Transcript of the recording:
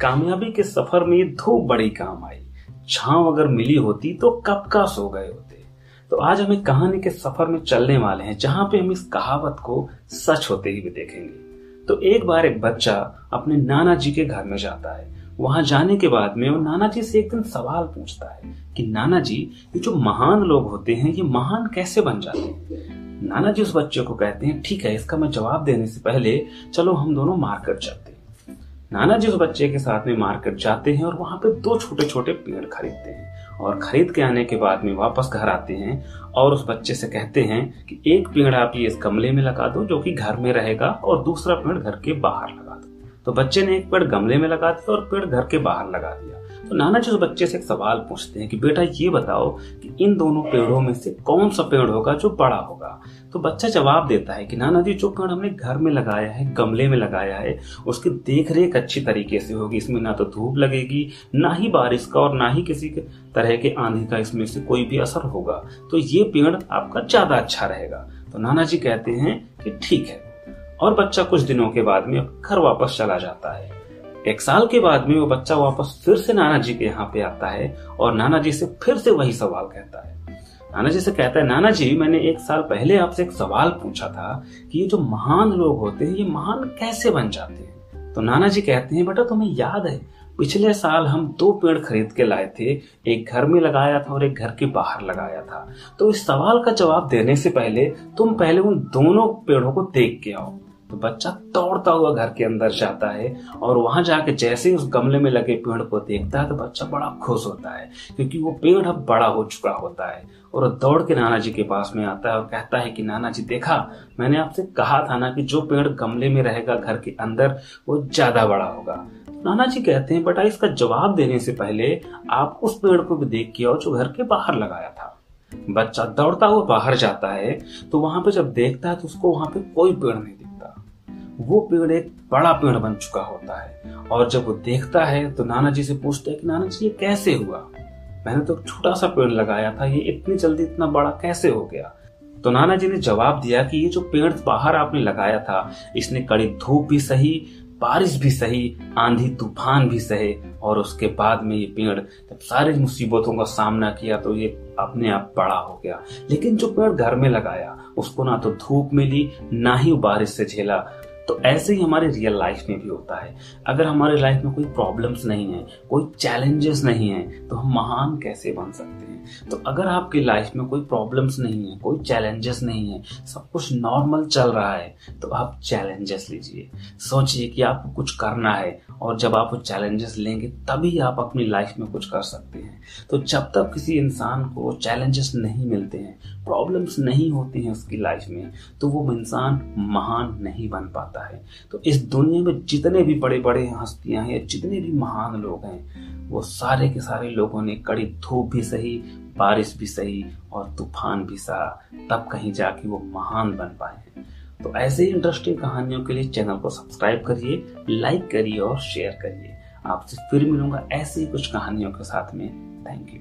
कामयाबी के सफ़र में धूप बड़ी काम आई छांव अगर मिली होती तो कब का सो गए होते। तो आज हम कहानी के सफ़र में चलने वाले हैं, जहाँ पे हम इस कहावत को सच होते ही भी देखेंगे। तो एक बार एक बच्चा अपने नाना जी के घर में जाता है। वहाँ जाने के बाद में वो नाना जी से एक दिन सवाल पूछता है कि नाना जी ये जो महान लोग होते हैं, ये महान कैसे बन जाते हैं? नाना जी उस बच्चे को कहते हैं, ठीक है, इसका मैं जवाब देने से पहले चलो हम दोनों मार्केट चलते नाना जी उस बच्चे के साथ में मार्केट जाते हैं और वहाँ पे दो छोटे छोटे पेड़ खरीदते हैं और खरीद के आने के बाद में वापस घर आते हैं और उस बच्चे से कहते हैं कि एक पेड़ आप ये इस गमले में लगा दो जो कि घर में रहेगा और दूसरा पेड़ घर के बाहर लगा दो। तो बच्चे ने एक पेड़ गमले में लगा दिया और पेड़ घर के बाहर लगा दिया। तो नाना जी उस बच्चे से एक सवाल पूछते हैं कि, बेटा, ये बताओ कि इन दोनों पेड़ों में से कौन सा पेड़ होगा जो बड़ा होगा? तो बच्चा जवाब देता है कि, नाना जी, जो पेड़ हमने घर में लगाया है, गमले में लगाया है, उसकी देख रेख अच्छी तरीके से होगी। इसमें ना तो धूप लगेगी, ना ही बारिश का और ना ही किसी के तरह के आंधी का इसमें से कोई भी असर होगा। तो ये पेड़ आपका ज़्यादा अच्छा रहेगा। तो नाना जी कहते हैं कि, ठीक है। और बच्चा कुछ दिनों के बाद में घर वापस चला जाता है। एक साल के बाद में वो बच्चा वापस फिर से नाना जी के यहाँ पे आता है और नाना जी से फिर से वही सवाल कहता है। नाना जी से कहता है नाना जी मैंने एक साल पहले आपसे एक सवाल पूछा था कि ये जो महान लोग होते हैं, ये महान कैसे बन जाते हैं? तो नाना जी कहते हैं, बेटा, तुम्हें याद है, पिछले साल हम दो पेड़ खरीद के लाए थे, एक घर में लगाया था और एक घर के बाहर लगाया था। तो इस सवाल का जवाब देने से पहले तुम पहले उन दोनों पेड़ों को देख के आओ। तो बच्चा दौड़ता हुआ घर के अंदर जाता है और वहाँ जाके जैसे उस गमले में लगे पेड़ को देखता है तो बच्चा बड़ा खुश होता है, क्योंकि वो पेड़ अब बड़ा हो चुका होता है। और दौड़ के नाना जी के पास में आता है और कहता है कि नाना जी देखा, मैंने आपसे कहा था ना कि जो पेड़ गमले में रहेगा घर के अंदर, वो ज़्यादा बड़ा होगा। नाना जी कहते हैं, बेटा, इसका जवाब देने से पहले आप उस पेड़ को भी देख के आओ जो घर के बाहर लगाया था। बच्चा दौड़ता हुआ बाहर जाता है तो वहाँ पे जब देखता है तो उसको वहाँ पे कोई पेड़ नहीं वो पेड़ एक बड़ा पेड़ बन चुका होता है। और जब वो देखता है तो नाना जी से पूछता है कि नाना जी ये कैसे हुआ? मैंने तो एक छोटा सा पेड़ लगाया था, ये इतनी जल्दी इतना बड़ा कैसे हो गया? तो नाना जी ने जवाब दिया कि ये जो पेड़ बाहर आपने लगाया था, इसने कड़ी धूप भी सही, बारिश भी सही, आंधी तूफ़ान भी सहे, और उसके बाद में ये पेड़ जब सारी मुसीबतों का सामना किया तो ये अपने आप बड़ा हो गया। लेकिन जो पेड़ घर में लगाया, उसको ना तो धूप मिली, ना ही बारिश से झेला तो ऐसे ही हमारे रियल लाइफ में भी होता है। अगर हमारे लाइफ में कोई प्रॉब्लम्स नहीं है, कोई चैलेंजेस नहीं है तो हम महान कैसे बन सकते हैं? तो अगर आपकी लाइफ में कोई प्रॉब्लम्स नहीं है, कोई चैलेंजेस नहीं है, सब कुछ नॉर्मल चल रहा है तो आप चैलेंजेस लीजिए। सोचिए कि आपको कुछ करना है और जब आप चैलेंजेस लेंगे, तभी आप अपनी लाइफ में कुछ कर सकते हैं। तो जब तक किसी इंसान को चैलेंजेस नहीं मिलते हैं प्रॉब्लम्स नहीं होती हैं उसकी लाइफ में तो वो इंसान महान नहीं बन पाता है। तो इस दुनिया में जितने भी बड़े बड़े हस्तियाँ हैं या जितने भी महान लोग हैं, वो सारे के सारे लोगों ने कड़ी धूप भी सही बारिश भी सही और तूफ़ान भी सहा तब कहीं जाके वो महान बन पाए तो ऐसे ही इंटरेस्टिंग कहानियों के लिए चैनल को सब्सक्राइब करिए, लाइक करिए और शेयर करिए। आपसे फिर मिलूँगा ऐसी कुछ कहानियों के साथ में। Thank you.